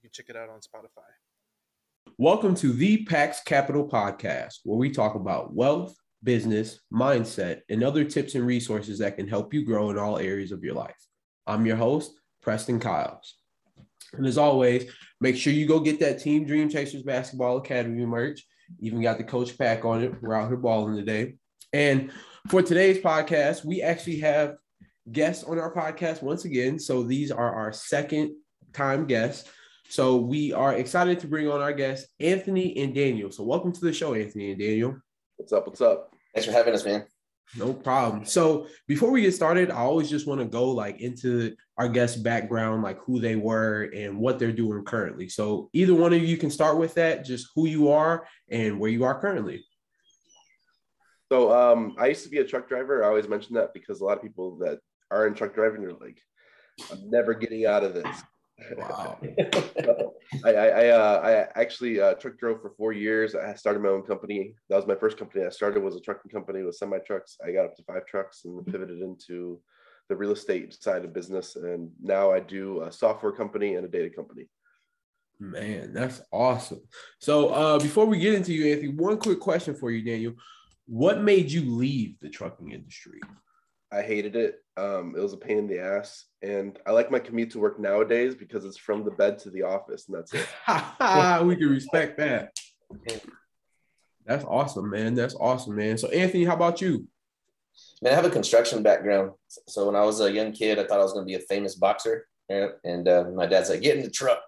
You can check it out on Spotify. Welcome to the Pak's Capital Podcast, where we talk about wealth, business, mindset, and other tips and resources that can help you grow in all areas of your life. I'm your host, Preston Kyles. And as always, make sure you go get that Team Dream Chasers Basketball Academy merch. Even got the coach pack on it. We're out here balling today. And for today's podcast, we actually have guests on our podcast once again. So these are our second time guests. So we are excited to bring on our guests, Anthony and Daniel. So welcome to the show, Anthony and Daniel. What's up? What's up? Thanks for having us, man. No problem. So before we get started, I always just want to go like into our guest background, like who they were and what they're doing currently. So either one of you can start with that, just who you are and where you are currently. So um, I used to be a truck driver. I always mention that because a lot of people that are in truck driving are like, I'm never getting out of this. Wow. I I, I, uh, I actually uh, truck drove for four years. I started my own company. That was my first company. I started was a trucking company with semi trucks. I got up to five trucks and pivoted into the real estate side of business. And now I do a software company and a data company. Man, that's awesome. So uh, before we get into you, Anthony, one quick question for you, Daniel. What made you leave the trucking industry? I hated it. Um, it was a pain in the ass, and I like my commute to work nowadays because it's from the bed to the office, and that's it. we can respect that. That's awesome, man. That's awesome, man. So, Anthony, how about you? Man, I have a construction background. So when I was a young kid, I thought I was going to be a famous boxer, and uh, my dad's like, "Get in the truck."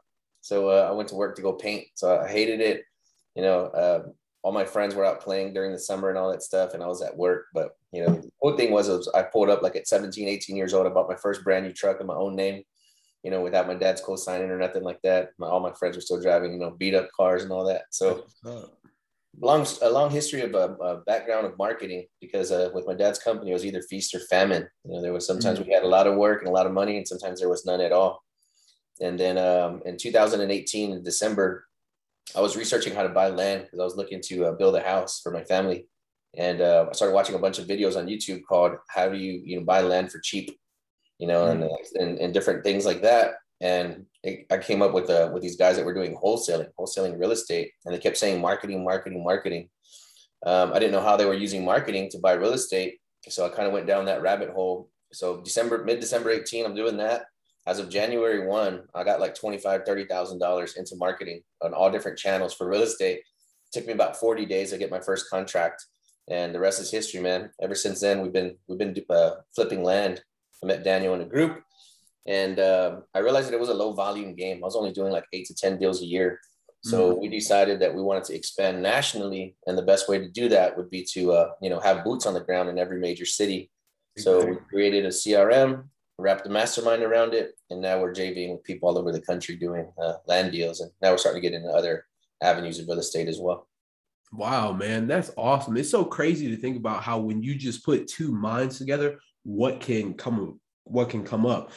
So uh, I went to work to go paint. So I hated it. You know, uh, all my friends were out playing during the summer and all that stuff and i was at work but you know the whole thing was, was i pulled up like at 17 18 years old. I bought my first brand new truck in my own name you know without my dad's co-signing or nothing like that. My, all my friends were still driving you know beat up cars and all that. So long a long history of a, a background of marketing because uh, with my dad's company it was either feast or famine. You know there was sometimes mm-hmm. we had a lot of work and a lot of money and sometimes there was none at all. And then um, in 2018 in december I was researching how to buy land because I was looking to uh, build a house for my family, and uh, I started watching a bunch of videos on YouTube called "How do you you know buy land for cheap," you know, mm-hmm. and, and, and different things like that. And it, I came up with uh, with these guys that were doing wholesaling, wholesaling real estate, and they kept saying marketing, marketing, marketing. Um, I didn't know how they were using marketing to buy real estate, so I kind of went down that rabbit hole. So December, mid December 18, I'm doing that as of January 1, I got like $25,000, $30,000 into marketing on all different channels for real estate. It took me about 40 days to get my first contract. And the rest is history, man. Ever since then, we've been, we've been uh, flipping land. I met Daniel in a group and uh, I realized that it was a low volume game. I was only doing like eight to 10 deals a year. So mm-hmm. we decided that we wanted to expand nationally. And the best way to do that would be to, uh, you know, have boots on the ground in every major city. So we created a CRM wrapped the mastermind around it, and now we're JVing with people all over the country doing uh, land deals, and now we're starting to get into other avenues of real estate as well. Wow, man, that's awesome! It's so crazy to think about how when you just put two minds together, what can come, what can come up.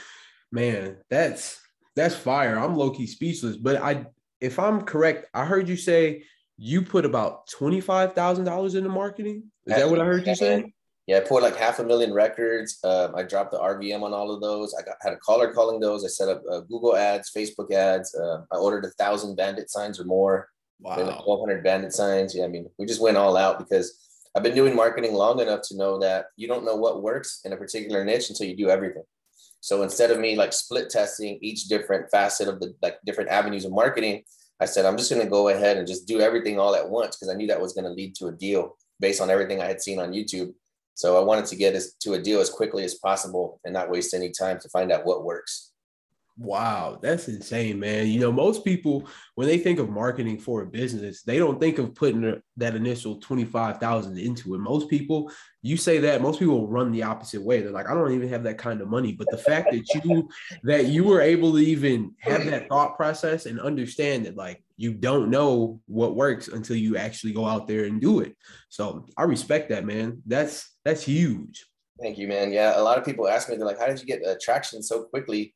Man, that's that's fire. I'm low key speechless, but I, if I'm correct, I heard you say you put about twenty five thousand dollars into marketing. Is that what I heard you say? Yeah, I poured like half a million records. Um, I dropped the RVM on all of those. I got, had a caller calling those. I set up uh, Google ads, Facebook ads. Uh, I ordered a thousand bandit signs or more. Wow. Like 1200 bandit signs. Yeah. I mean, we just went all out because I've been doing marketing long enough to know that you don't know what works in a particular niche until you do everything. So instead of me like split testing each different facet of the like different avenues of marketing, I said, I'm just going to go ahead and just do everything all at once because I knew that was going to lead to a deal based on everything I had seen on YouTube. So I wanted to get us to a deal as quickly as possible and not waste any time to find out what works. Wow, that's insane, man. You know, most people when they think of marketing for a business, they don't think of putting that initial 25,000 into it. Most people, you say that, most people run the opposite way. They're like, I don't even have that kind of money, but the fact that you that you were able to even have that thought process and understand that like you don't know what works until you actually go out there and do it. So, I respect that, man. That's that's huge. Thank you, man. Yeah, a lot of people ask me they're like, "How did you get uh, traction so quickly?"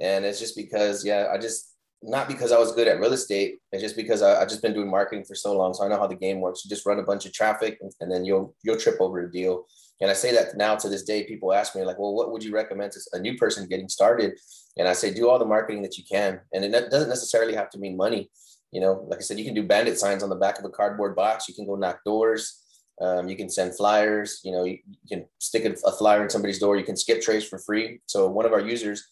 And it's just because, yeah, I just not because I was good at real estate. It's just because I, I just been doing marketing for so long. So I know how the game works. You just run a bunch of traffic and, and then you'll you'll trip over a deal. And I say that now to this day, people ask me like, well, what would you recommend to a new person getting started? And I say, do all the marketing that you can. And it doesn't necessarily have to mean money. You know, like I said, you can do bandit signs on the back of a cardboard box. You can go knock doors. Um, you can send flyers. You know, you, you can stick a, flyer in somebody's door. You can skip trace for free. So one of our users,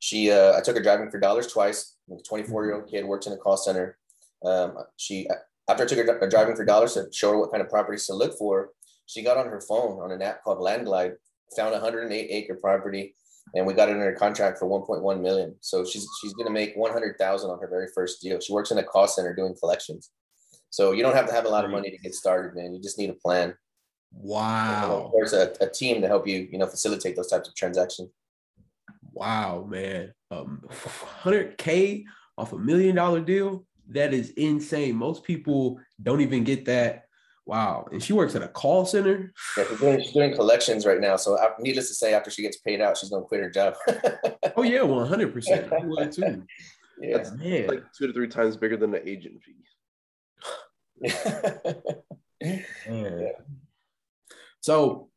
she, uh, I took her driving for dollars twice. A 24 year old kid works in a call center. Um, she, after I took her driving for dollars to show her what kind of properties to look for, she got on her phone on an app called Landglide, found a 108 acre property, and we got it under contract for 1.1 million. So she's she's gonna make 100,000 on her very first deal. She works in a call center doing collections. So you don't have to have a lot of money to get started, man. You just need a plan. Wow. of course, a, a team to help you, you know, facilitate those types of transactions. Wow, man. Um, 100K off a million dollar deal. That is insane. Most people don't even get that. Wow. And she works at a call center. Yeah, she's doing, she's doing collections right now. So, uh, needless to say, after she gets paid out, she's going to quit her job. oh, yeah, 100%. I would too. Yeah, That's man. like two to three times bigger than the agent fee. yeah. So,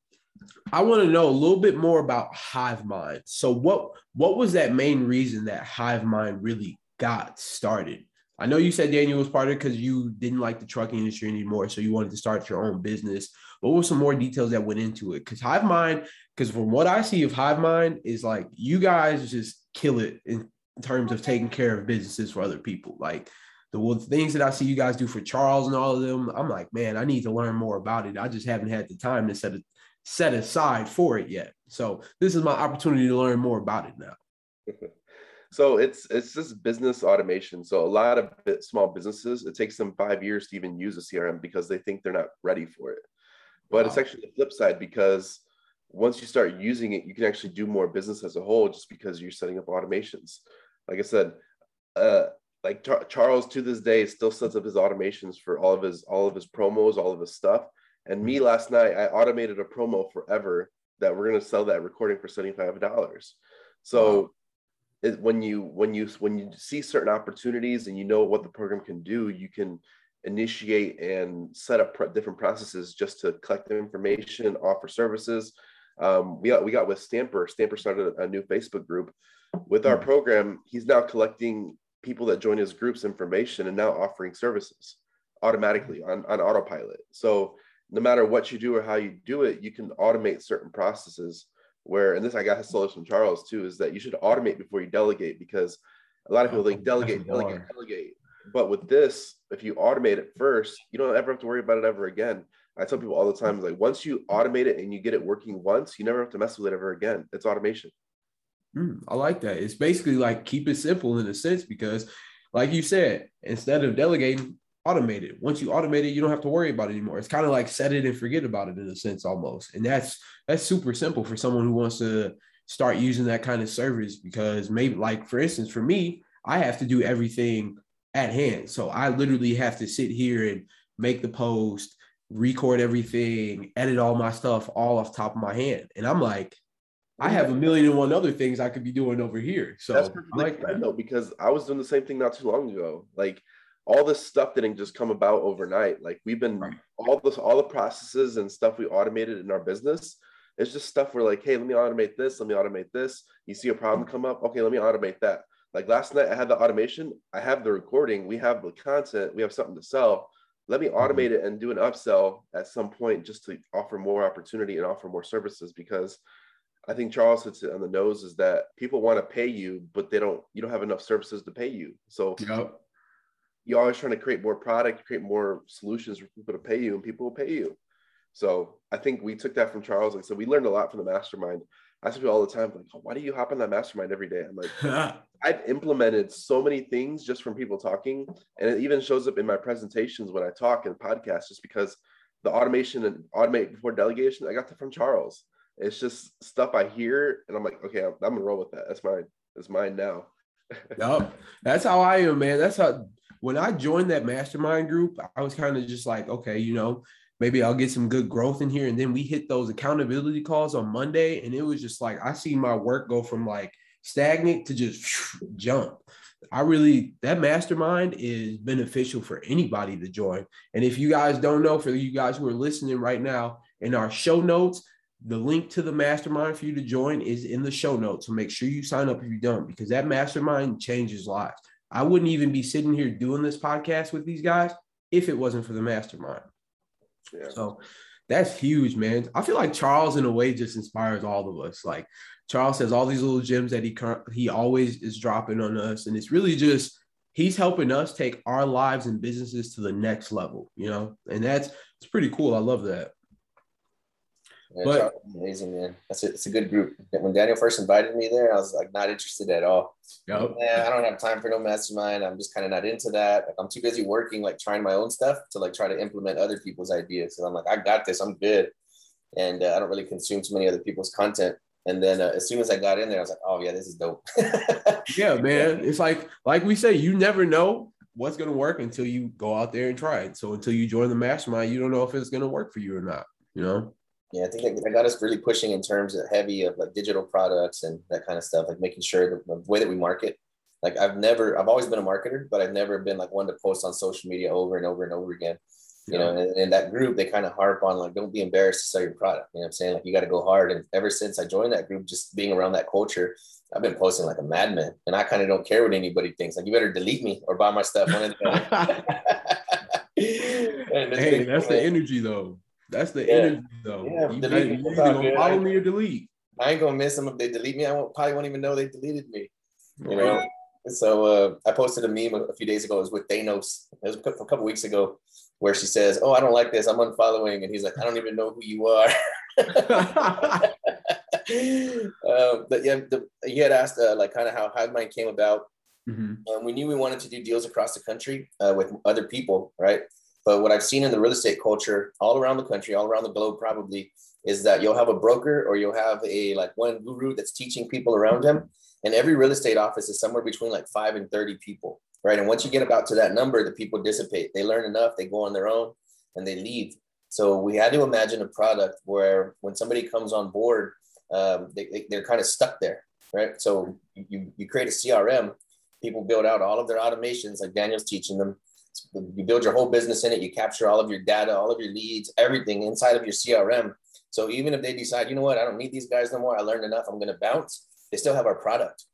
I want to know a little bit more about Hive Mind. So what what was that main reason that Hive Mind really got started? I know you said Daniel was part of it because you didn't like the trucking industry anymore, so you wanted to start your own business. What were some more details that went into it? Because Hive Mind, because from what I see of Hive Mind, is like you guys just kill it in terms of taking care of businesses for other people. Like the things that I see you guys do for Charles and all of them, I'm like, man, I need to learn more about it. I just haven't had the time to set a set aside for it yet. So this is my opportunity to learn more about it now. so it's it's just business automation. So a lot of small businesses, it takes them five years to even use a CRM because they think they're not ready for it. But wow. it's actually the flip side because once you start using it, you can actually do more business as a whole just because you're setting up automations. Like I said, uh, like Tar- Charles to this day still sets up his automations for all of his all of his promos, all of his stuff and me last night, I automated a promo forever that we're going to sell that recording for $75. So wow. When you when you when you see certain opportunities and you know what the program can do, you can initiate and set up different processes just to collect information, offer services. Um, we got we got with Stamper. Stamper started a new Facebook group. With our hmm. program, he's now collecting people that join his group's information and now offering services automatically on, on autopilot. So no matter what you do or how you do it, you can automate certain processes. Where, and this I got his from Charles too, is that you should automate before you delegate because a lot of people think delegate, delegate, delegate. But with this, if you automate it first, you don't ever have to worry about it ever again. I tell people all the time, like once you automate it and you get it working once, you never have to mess with it ever again. It's automation. Mm, I like that. It's basically like keep it simple in a sense because, like you said, instead of delegating, automate it. Once you automate it, you don't have to worry about it anymore. It's kind of like set it and forget about it in a sense almost. And that's that's super simple for someone who wants to start using that kind of service because maybe like for instance, for me, I have to do everything at hand. So I literally have to sit here and make the post, record everything, edit all my stuff all off top of my hand. And I'm like, I have a million and one other things I could be doing over here. So that's perfectly like that. though, because I was doing the same thing not too long ago. Like all this stuff didn't just come about overnight. Like we've been right. all this, all the processes and stuff we automated in our business. It's just stuff we're like, hey, let me automate this, let me automate this. You see a problem come up, okay, let me automate that. Like last night, I had the automation, I have the recording, we have the content, we have something to sell. Let me mm-hmm. automate it and do an upsell at some point just to offer more opportunity and offer more services because I think Charles hits it on the nose is that people want to pay you, but they don't. You don't have enough services to pay you. So Yep. You're always trying to create more product, create more solutions for people to pay you, and people will pay you. So I think we took that from Charles. Like said, we learned a lot from the mastermind. I people all the time, like, oh, why do you hop on that mastermind every day? I'm like, I've implemented so many things just from people talking, and it even shows up in my presentations when I talk and podcasts, just because the automation and automate before delegation, I got that from Charles. It's just stuff I hear, and I'm like, okay, I'm, I'm gonna roll with that. That's mine. That's mine now. Yep. That's how I am, man. That's how when I joined that mastermind group, I was kind of just like, okay, you know, maybe I'll get some good growth in here. And then we hit those accountability calls on Monday. And it was just like I see my work go from like stagnant to just jump. I really that mastermind is beneficial for anybody to join. And if you guys don't know, for you guys who are listening right now, in our show notes, the link to the mastermind for you to join is in the show notes. So make sure you sign up if you don't, because that mastermind changes lives. I wouldn't even be sitting here doing this podcast with these guys if it wasn't for the mastermind. Yeah. So that's huge, man. I feel like Charles, in a way, just inspires all of us. Like Charles has all these little gems that he he always is dropping on us, and it's really just he's helping us take our lives and businesses to the next level. You know, and that's it's pretty cool. I love that. Yeah, But- amazing, man. That's a, it's a good group. When Daniel first invited me there, I was like not interested at all. Yep. Yeah, I don't have time for no mastermind. I'm just kind of not into that. Like, I'm too busy working, like trying my own stuff to like try to implement other people's ideas. So I'm like, I got this. I'm good, and uh, I don't really consume too many other people's content. And then uh, as soon as I got in there, I was like, oh yeah, this is dope. Yeah, man. It's like like we say, you never know what's gonna work until you go out there and try it. So until you join the mastermind, you don't know if it's gonna work for you or not. You know. Yeah, I think that, that got us really pushing in terms of heavy of like digital products and that kind of stuff, like making sure that the way that we market. Like I've never, I've always been a marketer, but I've never been like one to post on social media over and over and over again. You know, and in that group, they kind of harp on like, don't be embarrassed to sell your product. You know what I'm saying? Like you got to go hard. And ever since I joined that group, just being around that culture, I've been posting like a madman. And I kind of don't care what anybody thinks. Like you better delete me or buy my stuff. One of the other. And hey, that's the energy though. That's the Yeah. energy though. Yeah, you me. you either gonna good. follow me or delete. I ain't gonna miss them if they delete me. I won't, probably won't even know they deleted me. You know. So uh, I posted a meme a, few days ago. It was with Thanos. It was a couple, weeks ago, where she says, "Oh, I don't like this. I'm unfollowing," and he's like, "I don't even know who you are." um, but yeah, the, he had asked uh, like kind of how Hivemind came about. Mhm. Um, we knew we wanted to do deals across the country uh, with other people, right? But what I've seen in the real estate culture all around the country, all around the globe, probably is that you'll have a broker or you'll have a like one guru that's teaching people around him. And every real estate office is somewhere between like five and 30 people, right? And once you get about to that number, the people dissipate. They learn enough, they go on their own and they leave. So we had to imagine a product where when somebody comes on board, um, they, they, they're kind of stuck there, right? So you, you create a CRM, people build out all of their automations like Daniel's teaching them. You build your whole business in it, you capture all of your data, all of your leads, everything inside of your CRM. So even if they decide, you know what, I don't need these guys no more, I learned enough, I'm going to bounce, they still have our product,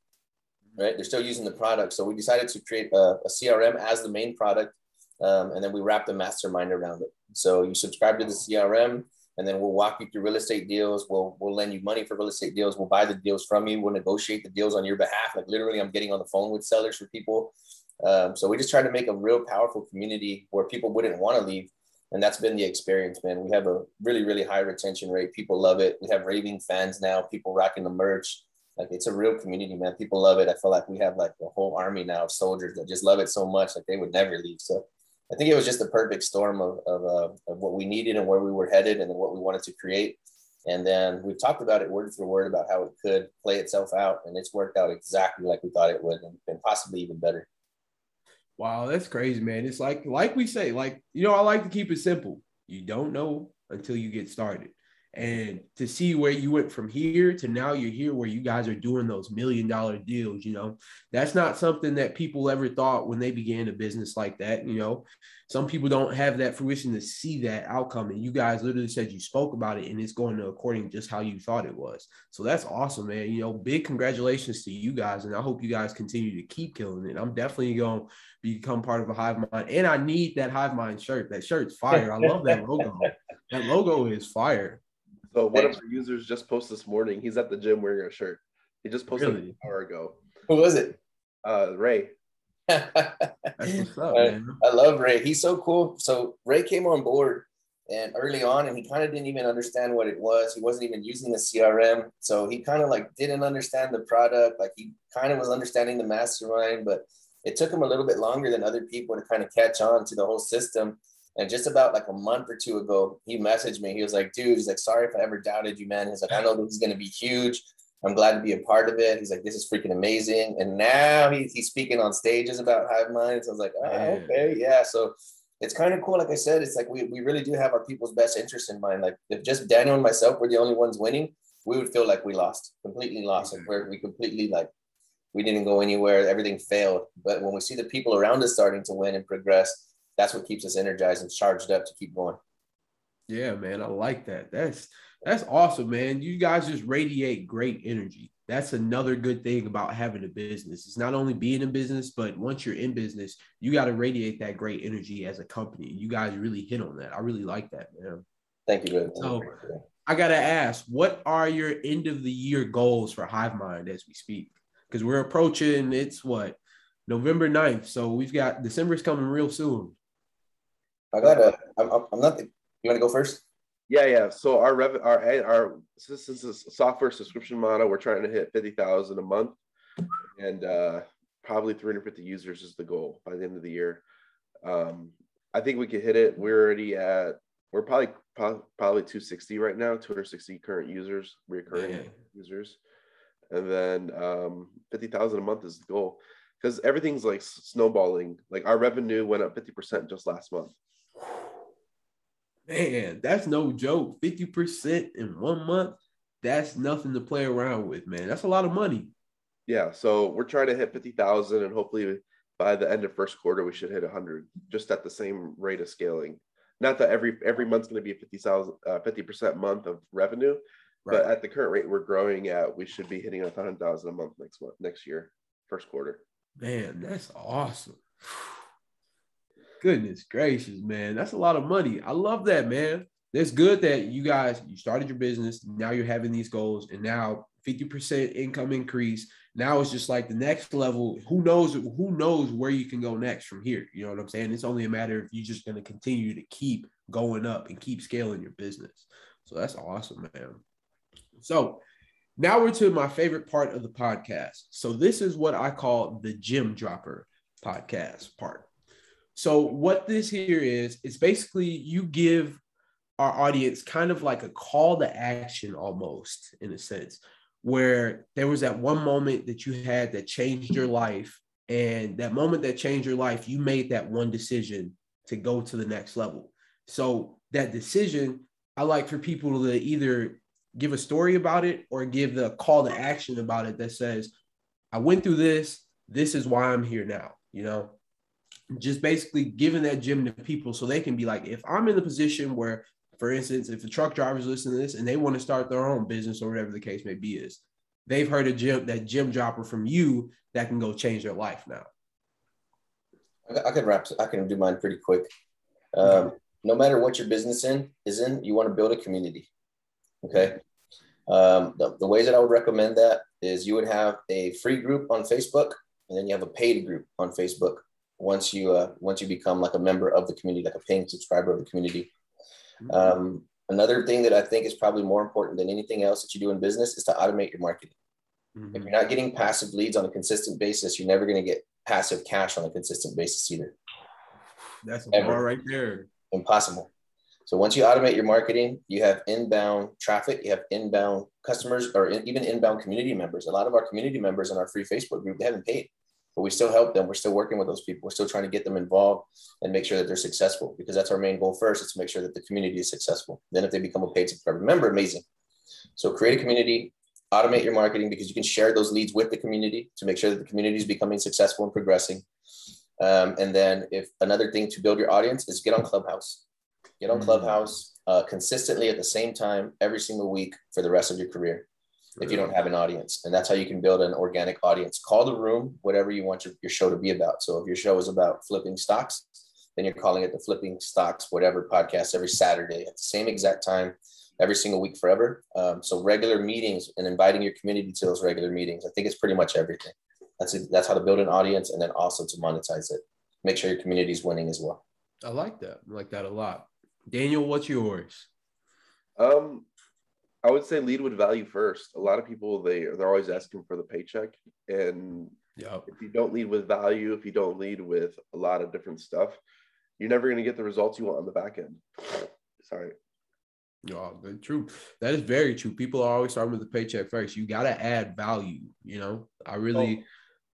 right? They're still using the product. So we decided to create a, a CRM as the main product. Um, and then we wrap the mastermind around it. So you subscribe to the CRM, and then we'll walk you through real estate deals. We'll we'll lend you money for real estate deals. We'll buy the deals from you. We'll negotiate the deals on your behalf. Like literally, I'm getting on the phone with sellers for people. Um, so we just try to make a real powerful community where people wouldn't want to leave. And that's been the experience, man. We have a really, really high retention rate. People love it. We have raving fans now, people rocking the merch. Like it's a real community, man. People love it. I feel like we have like a whole army now of soldiers that just love it so much, like they would never leave. So I think it was just the perfect storm of, of, uh, of what we needed and where we were headed and what we wanted to create. And then we've talked about it word for word about how it could play itself out. And it's worked out exactly like we thought it would and possibly even better. Wow, that's crazy, man. It's like like we say, like you know, I like to keep it simple. You don't know until you get started. And to see where you went from here to now you're here where you guys are doing those million dollar deals, you know, that's not something that people ever thought when they began a business like that. You know, some people don't have that fruition to see that outcome. And you guys literally said you spoke about it and it's going to according just how you thought it was. So that's awesome, man. You know, big congratulations to you guys. And I hope you guys continue to keep killing it. I'm definitely going to become part of a hive mind. And I need that hive mind shirt. That shirt's fire. I love that logo. that logo is fire. So one of our users just posted this morning. He's at the gym wearing a shirt. He just posted really? an hour ago. Who was it? Uh, Ray. That's what's up, man. I, I love Ray. He's so cool. So Ray came on board and early on, and he kind of didn't even understand what it was. He wasn't even using the CRM, so he kind of like didn't understand the product. Like he kind of was understanding the mastermind, but it took him a little bit longer than other people to kind of catch on to the whole system. And just about like a month or two ago, he messaged me. He was like, dude, he's like, sorry if I ever doubted you, man. He's like, I know this is going to be huge. I'm glad to be a part of it. He's like, this is freaking amazing. And now he, he's speaking on stages about Hive Mind. So I was like, oh, okay, yeah. So it's kind of cool. Like I said, it's like we, we really do have our people's best interest in mind. Like if just Daniel and myself were the only ones winning, we would feel like we lost, completely lost. and mm-hmm. where we completely like we didn't go anywhere, everything failed. But when we see the people around us starting to win and progress, that's what keeps us energized and charged up to keep going. Yeah, man, I like that. That's that's awesome, man. You guys just radiate great energy. That's another good thing about having a business. It's not only being in business, but once you're in business, you got to radiate that great energy as a company. You guys really hit on that. I really like that, man. Thank you. So I gotta ask, what are your end of the year goals for Hive Mind as we speak? Because we're approaching it's what November 9th. So we've got December's coming real soon. I gotta, I'm, I'm not, you want to go first? Yeah, yeah. So our rev, our our this is a software subscription model. We're trying to hit fifty thousand a month, and uh, probably three hundred fifty users is the goal by the end of the year. Um, I think we could hit it. We're already at we're probably probably 260 right now 260 current users recurring yeah. users and then um 50,000 a month is the goal because everything's like snowballing like our revenue went up 50% just last month Man, that's no joke. 50% in one month, that's nothing to play around with, man. That's a lot of money. Yeah. So we're trying to hit 50,000 and hopefully by the end of first quarter, we should hit 100 just at the same rate of scaling. Not that every every month's going to be a 50,000 uh, 50% month of revenue, right. but at the current rate we're growing at, we should be hitting 100,000 a month next month, next year, first quarter. Man, that's awesome goodness gracious, man. That's a lot of money. I love that, man. That's good that you guys you started your business. Now you're having these goals, and now 50% income increase. Now it's just like the next level. Who knows? Who knows where you can go next from here? You know what I'm saying? It's only a matter of you just to continue to keep going up and keep scaling your business. So that's awesome, man. So now we're to my favorite part of the podcast. So this is what I call the gym dropper podcast part. So what this here is, is basically you give our audience kind of like a call to action almost in a sense, where there was that one moment that you had that changed your life. And that moment that changed your life, you made that one decision to go to the next level. So that decision, I like for people to either give a story about it or give the call to action about it that says, I went through this. This is why I'm here now. You know, just basically giving that gym to people so they can be like, if I'm in the position where, for instance, if the truck drivers listen to this and they want to start their own business or whatever the case may be, is they've heard a gym that gym dropper from you that can go change their life now. I can wrap. I can do mine pretty quick. Um, no matter what your business in is in, you want to build a community. Okay. Um, the, the ways that I would recommend that is you would have a free group on Facebook, and then you have a paid group on Facebook once you uh, once you become like a member of the community, like a paying subscriber of the community. Mm-hmm. Um, another thing that I think is probably more important than anything else that you do in business is to automate your marketing. Mm-hmm. If you're not getting passive leads on a consistent basis, you're never going to get passive cash on a consistent basis either. That's a bar right there. Impossible. So once you automate your marketing, you have inbound traffic, you have inbound customers, or even inbound community members. A lot of our community members in our free Facebook group, they haven't paid but we still help them. We're still working with those people. We're still trying to get them involved and make sure that they're successful because that's our main goal first is to make sure that the community is successful. Then if they become a paid subscriber member, amazing. So create a community, automate your marketing because you can share those leads with the community to make sure that the community is becoming successful and progressing. Um, and then if another thing to build your audience is get on Clubhouse. Get on mm. Clubhouse uh, consistently at the same time every single week for the rest of your career if you don't have an audience. And that's how you can build an organic audience. Call the room, whatever you want your, your show to be about. So if your show is about flipping stocks, then you're calling it the Flipping Stocks, whatever podcast every Saturday at the same exact time every single week forever. Um, so regular meetings and inviting your community to those regular meetings. I think it's pretty much everything. That's it. That's how to build an audience and then also to monetize it. Make sure your community is winning as well. I like that. I like that a lot. Daniel, what's yours? Um, I would say lead with value first. A lot of people they they're always asking for the paycheck, and Yep. if you don't lead with value, if you don't lead with a lot of different stuff, you're never going to get the results you want on the back end. Sorry. Oh, good, true. That is very true. People are always starting with the paycheck first. You got to add value. You know, I really,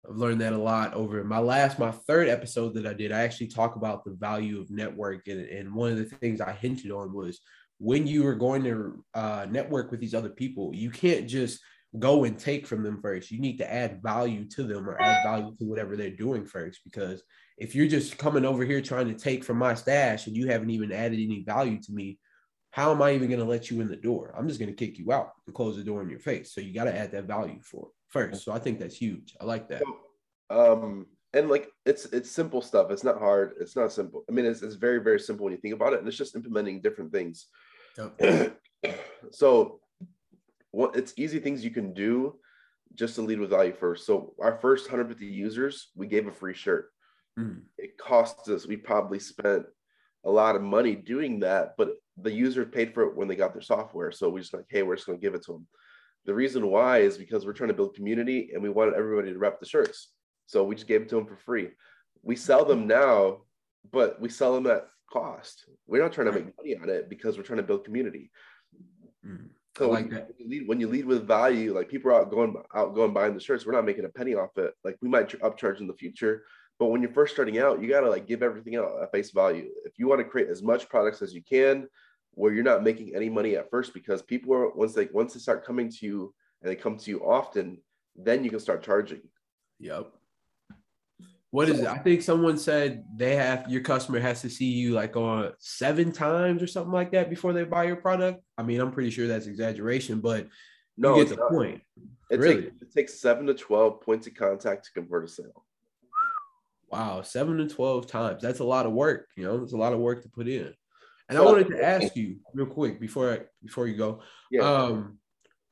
oh. I've learned that a lot over my last, my third episode that I did. I actually talk about the value of network, and, and one of the things I hinted on was when you are going to uh, network with these other people, you can't just go and take from them first. You need to add value to them or add value to whatever they're doing first. Because if you're just coming over here trying to take from my stash and you haven't even added any value to me, how am I even going to let you in the door? I'm just going to kick you out and close the door in your face. So you got to add that value for first. So I think that's huge. I like that. Um, and like it's it's simple stuff. It's not hard. It's not simple. I mean, it's, it's very very simple when you think about it, and it's just implementing different things. Yep. so, what it's easy things you can do just to lead with value first. So, our first 150 users, we gave a free shirt. Mm. It cost us. We probably spent a lot of money doing that, but the user paid for it when they got their software. So we just like, hey, we're just going to give it to them. The reason why is because we're trying to build community and we wanted everybody to rep the shirts. So we just gave it to them for free. We sell them now, but we sell them at cost. We're not trying to make money on it because we're trying to build community. Mm. So like when, that. you lead, when you lead with value, like people are out going out going buying the shirts, we're not making a penny off it. Like we might upcharge in the future, but when you're first starting out, you gotta like give everything out at face value. If you want to create as much products as you can, where you're not making any money at first, because people are once they once they start coming to you and they come to you often, then you can start charging. Yep. What is it? I think someone said they have your customer has to see you like on seven times or something like that before they buy your product. I mean, I'm pretty sure that's exaggeration, but No, you it's get the not. point. It, Really? takes, it takes seven to twelve points of contact to convert a sale. Wow, seven to twelve times. That's a lot of work. You know, it's a lot of work to put in. And I wanted to ask you real quick before I, before you go. Yeah. Um,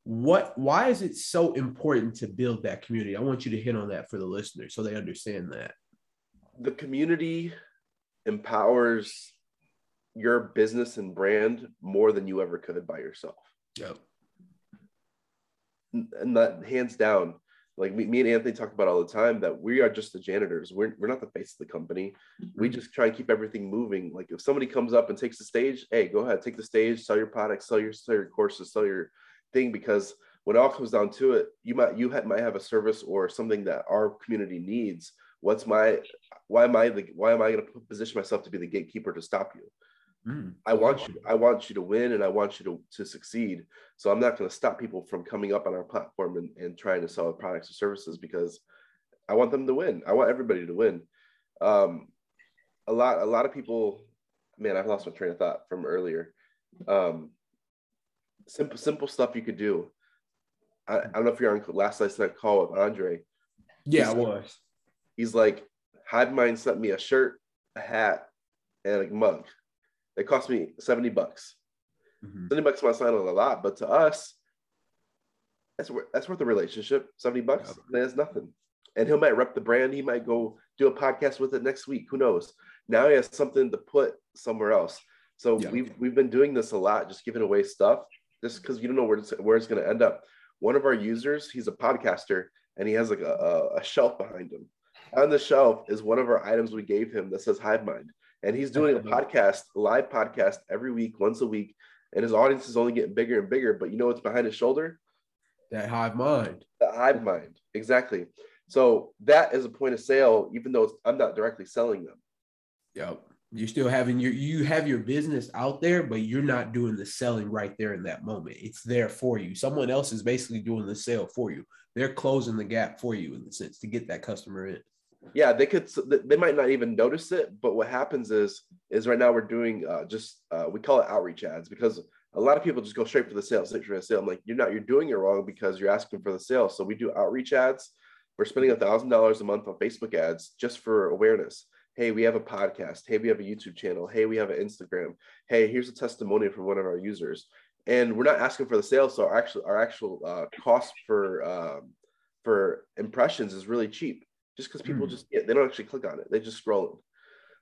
what? Why is it so important to build that community? I want you to hit on that for the listeners so they understand that. the community empowers your business and brand more than you ever could by yourself. Yep. And that hands down, like me, me and Anthony talk about all the time that we are just the janitors. We're, we're not the face of the company. We mm-hmm. just try and keep everything moving. Like if somebody comes up and takes the stage, hey, go ahead, take the stage, sell your products, sell your, sell your courses, sell your thing. Because when it all comes down to it, you might you might have a service or something that our community needs. What's my why am I the why am I going to position myself to be the gatekeeper to stop you? Mm. I want you I want you to win and I want you to, to succeed. So I'm not going to stop people from coming up on our platform and, and trying to sell products or services because I want them to win. I want everybody to win. Um, a lot a lot of people, man, I've lost my train of thought from earlier. Um, simple simple stuff you could do. I, I don't know if you're on last night's night call with Andre. Yeah, I was. He's like, Hive Mind sent me a shirt, a hat, and a mug. It cost me 70 bucks. Mhm. 70 bucks might sound a lot, but to us, that's worth that's worth a relationship. 70 bucks, Yep. that's nothing. And he might rep the brand. He might go do a podcast with it next week. Who knows? Now he has something to put somewhere else. So Yeah. we've we've been doing this a lot, just giving away stuff, just because you don't know where it's where it's going to end up. One of our users, he's a podcaster, and he has like a, a, a shelf behind him. On the shelf is one of our items we gave him that says Hive Mind, and he's doing a uh-huh. podcast, live podcast every week, once a week, and his audience is only getting bigger and bigger. But you know what's behind his shoulder? That hive mind. The Hive Mind, exactly. So that is a point of sale, even though it's, I'm not directly selling them. Yep. You're still having your you have your business out there, but you're not doing the selling right there in that moment. It's there for you. Someone else is basically doing the sale for you. They're closing the gap for you in the sense to get that customer in. yeah they could they might not even notice it but what happens is is right now we're doing uh, just uh, we call it outreach ads because a lot of people just go straight for the sale straight for the sale i'm like you're not you're doing it wrong because you're asking for the sale so we do outreach ads we're spending a thousand dollars a month on facebook ads just for awareness hey we have a podcast hey we have a youtube channel hey we have an instagram hey here's a testimonial from one of our users and we're not asking for the sale. So our actual our actual uh, cost for um, for impressions is really cheap, just because people Mm. just get they don't actually click on it, they just scroll it.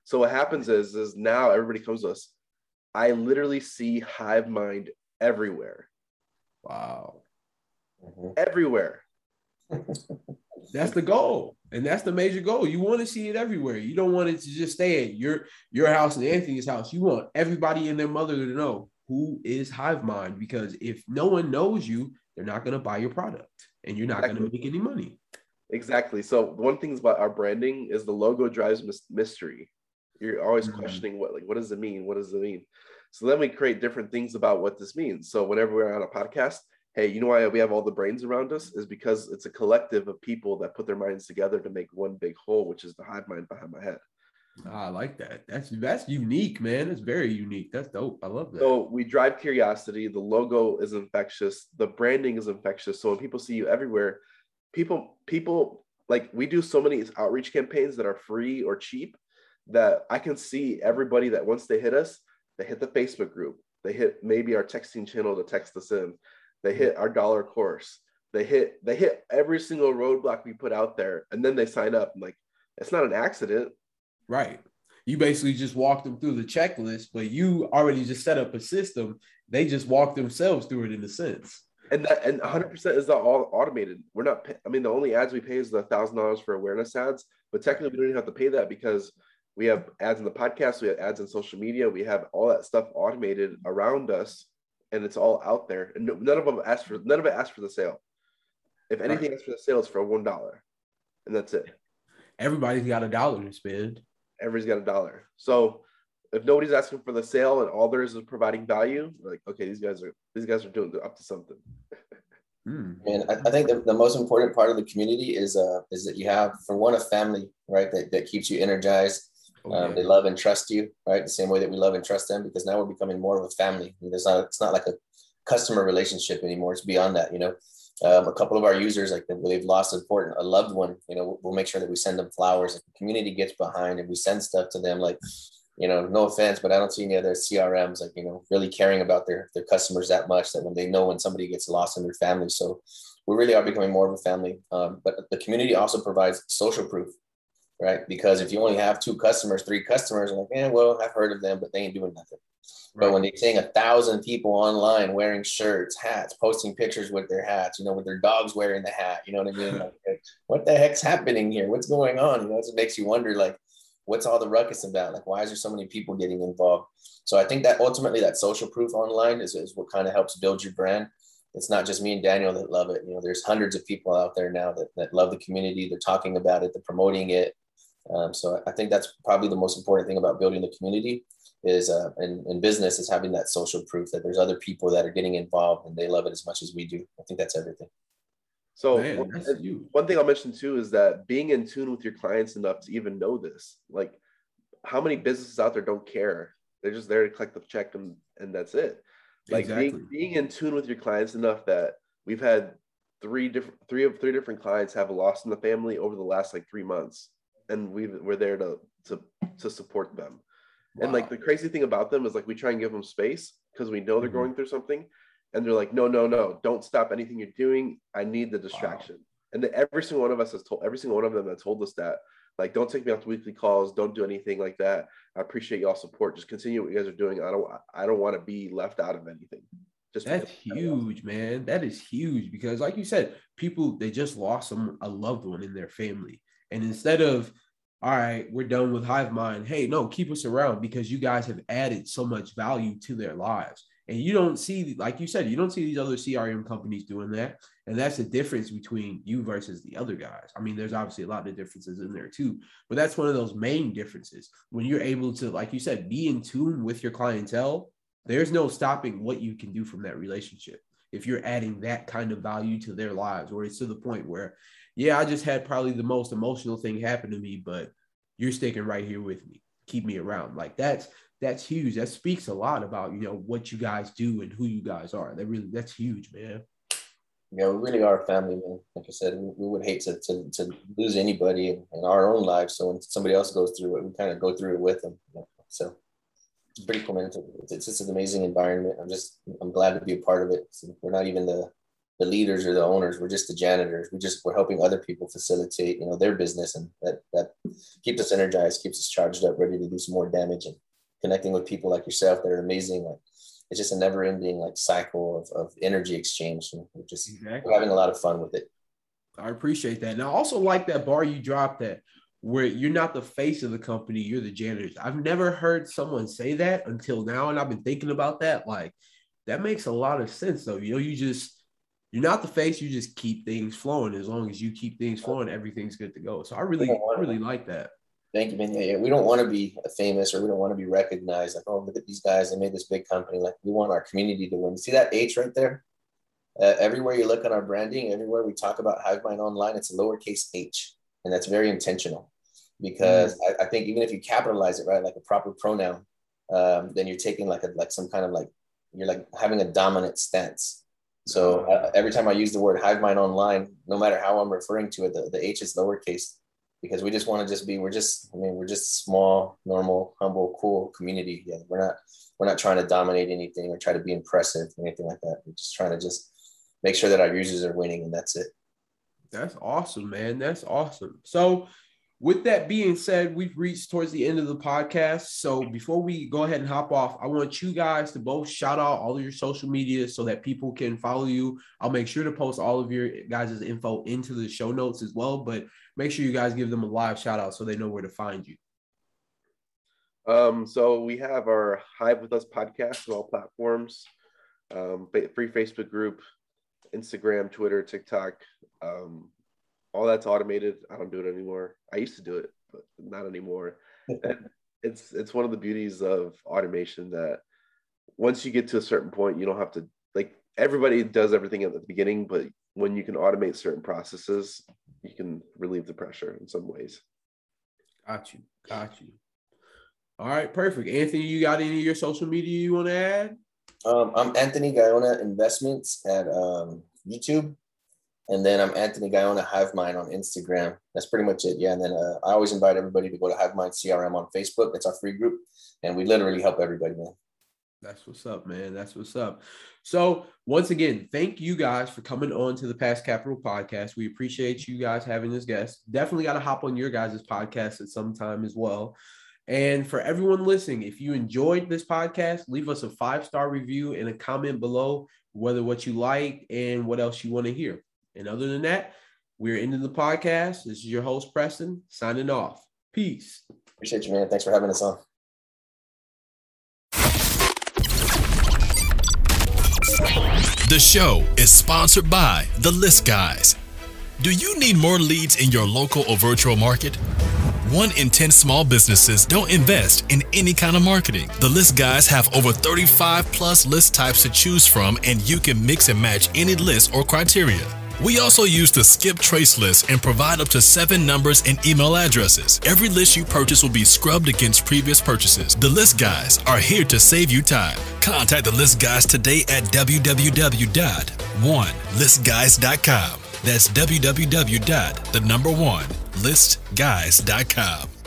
So what happens is is now everybody comes to us. I literally see Hive Mind everywhere, Wow. Mhm. everywhere. That's the goal. And that's the major goal. You want to see it everywhere. You don't want it to just stay at your your house and Anthony's house. You want everybody and their mother to know who is Hive Mind because if no one knows you, they're not going to buy your product and you're not going to make any money. Exactly. So one thing about our branding is the logo drives mys- mystery. You're always Mhm. questioning what like what does it mean? What does it mean? So then we create different things about what this means. So whenever we're on a podcast, hey, you know why we have all the brains around us is because it's a collective of people that put their minds together to make one big whole, which is the hive mind behind my head. Ah, I like that. That's that's unique, man. It's very unique. That's dope. I love that. So we drive curiosity. The logo is infectious. The branding is infectious. So when people see you everywhere, people people like we do so many outreach campaigns that are free or cheap that I can see everybody that once they hit us, they hit the Facebook group. They hit maybe our texting channel to text us in. They hit our dollar course. They hit they hit every single roadblock we put out there, and then they sign up. I'm like, it's not an accident. Right. You basically just walk them through the checklist, but you already just set up a system. They just walk themselves through it in a sense. and that and 100% is not all automated we're not i mean the only ads we pay is the thousand dollars for awareness ads but technically we don't even have to pay that because we have ads in the podcast we have ads in social media we have all that stuff automated around us and it's all out there. And none of them ask for none of it asks for the sale. If anything asks for the sale it's for one dollar. And that's it. Everybody's got a dollar to spend. everybody's got a dollar. So if nobody's asking for the sale and all there is is providing value like okay these guys are these guys are doing up to something. Hmm. And I, I think the, the most important part of the community is uh is that you have for one a family right that, that keeps you energized. Oh, Um, yeah. They love and trust you right the same way that we love and trust them because now we're becoming more of a family. I mean, there's not it's not like a customer relationship anymore. It's beyond that. You know, um, a couple of our users like they've lost important a loved one. You know, we'll make sure that we send them flowers. If the community gets behind and we send stuff to them like you know, no offense, but I don't see any other CRMs like, you know, really caring about their, their customers that much that when they know when somebody gets lost in their family. So we really are becoming more of a family. Um, but the community also provides social proof, right? Because if you only have two customers, three customers, I'm like, yeah, well, I've heard of them, but they ain't doing nothing. But when they're seeing a thousand people online wearing shirts, hats, posting pictures with their hats, you know, with their dogs wearing the hat, you know what I mean? Like, what the heck's happening here? What's going on? You know, it makes you wonder, like, what's all the ruckus about? Like, why is there so many people getting involved? So I think that ultimately that social proof online is, is what kind of helps build your brand. It's not just me and Daniel that love it. You know, there's hundreds of people out there now that, that love the community. They're talking about it, they're promoting it. Um, so I think that's probably the most important thing about building the community is uh, in, in business is having that social proof that there's other people that are getting involved and they love it as much as we do. I think that's everything. so Man, one- one thing I'll mention too is that being in tune with your clients enough to even know this. Like, how many businesses out there don't care? They're just there to collect the check and and that's it. Like Exactly. being, being in tune with your clients enough that we've had three different three of three different clients have a loss in the family over the last like three months, and we we're there to to to support them. And like the crazy thing about them is like we try and give them space because we know they're Mhm. going through something, and they're like, no, no, no, don't stop anything you're doing. I need the distraction. And then every single one of us has told every single one of them that told us that, like, don't take me off the weekly calls, don't do anything like that. I appreciate y'all support. Just continue what you guys are doing. I don't I don't want to be left out of anything. Just That's huge, man. That is huge because, like you said, people they just lost some a loved one in their family, and instead of all right, we're done with Hive Mind. Hey, no, keep us around because you guys have added so much value to their lives. And you don't see, like you said, you don't see these other CRM companies doing that. And that's the difference between you versus the other guys. I mean, there's obviously a lot of differences in there too, but that's one of those main differences. When you're able to, like you said, be in tune with your clientele, there's no stopping what you can do from that relationship. If you're adding that kind of value to their lives, or it's to the point where, yeah, I just had probably the most emotional thing happen to me, but you're sticking right here with me. Keep me around. Like that's that's huge. That speaks a lot about you know what you guys do and who you guys are. That really that's huge, man. Yeah, we really are a family, man. Like I said, we, would hate to, to, to lose anybody in, in our own lives. So when somebody else goes through it, we kind of go through it with them. you know, So it's pretty cool, man. It's, it's just an amazing environment. I'm just, I'm glad to be a part of it. We're not even the, the leaders or the owners. We're just the janitors. We just, we're helping other people facilitate, you know, their business. And that, that keeps us energized, keeps us charged up, ready to do some more damage and connecting with people like yourself that are amazing. Like it's just a never ending like cycle of, of energy exchange. And we're just exactly. we're having a lot of fun with it. I appreciate that. And I also like that bar you dropped that where you're not the face of the company, you're the janitors. I've never heard someone say that until now. And I've been thinking about that. Like, that makes a lot of sense, though. You know, you just, you're not the face, you just keep things flowing. As long as you keep things flowing, everything's good to go. So I really, I really like that. Thank you, man. Yeah, yeah, we don't want to be famous or we don't want to be recognized. Like, oh, look at these guys, they made this big company. Like, we want our community to win. See that H right there? Uh, everywhere you look on our branding, everywhere we talk about HiveMind Online, it's a lowercase h, and that's very intentional because mm. I, I, think even if you capitalize it right, like a proper pronoun, um, then you're taking like a like some kind of like you're like having a dominant stance. So uh, every time I use the word HiveMind Online, no matter how I'm referring to it, the, the H is lowercase because we just want to just be we're just I mean we're just small, normal, humble, cool community. Yeah, we're not we're not trying to dominate anything or try to be impressive or anything like that. We're just trying to just make sure that our users are winning and that's it. That's awesome, man. That's awesome. So with that being said, we've reached towards the end of the podcast. So before we go ahead and hop off, I want you guys to both shout out all of your social media so that people can follow you. I'll make sure to post all of your guys' info into the show notes as well, but make sure you guys give them a live shout out so they know where to find you. Um, so we have our Hive with Us podcast on all platforms, um, free Facebook group, Instagram, Twitter, TikTok. Um, all that's automated. I don't do it anymore. I used to do it, but not anymore. and it's it's one of the beauties of automation that once you get to a certain point, you don't have to like everybody does everything at the beginning, but when you can automate certain processes, you can relieve the pressure in some ways. Got you. Got you. All right, perfect. Anthony, you got any of your social media you want to add? Um, I'm Anthony Gaiona Investments at um, YouTube. And then I'm Anthony Gaiona HiveMind on Instagram. That's pretty much it. Yeah. And then uh, I always invite everybody to go to HiveMind CRM on Facebook. That's our free group. And we literally help everybody, man. That's what's up, man. That's what's up. So, once again, thank you guys for coming on to the Pak's Capital podcast. We appreciate you guys having this guest. Definitely got to hop on your guys' podcast at some time as well. And for everyone listening, if you enjoyed this podcast, leave us a five star review and a comment below whether what you like and what else you want to hear. And other than that, we're ending the podcast. This is your host, Preston, signing off. Peace. Appreciate you, man. Thanks for having us on. The show is sponsored by The List Guys. Do you need more leads in your local or virtual market? One in 10 small businesses don't invest in any kind of marketing. The list guys have over 35 plus list types to choose from, and you can mix and match any list or criteria. We also use the skip trace list and provide up to seven numbers and email addresses. Every list you purchase will be scrubbed against previous purchases. The list guys are here to save you time. Contact the list guys today at www.onelistguys.com. That's www. the number one listguys.com.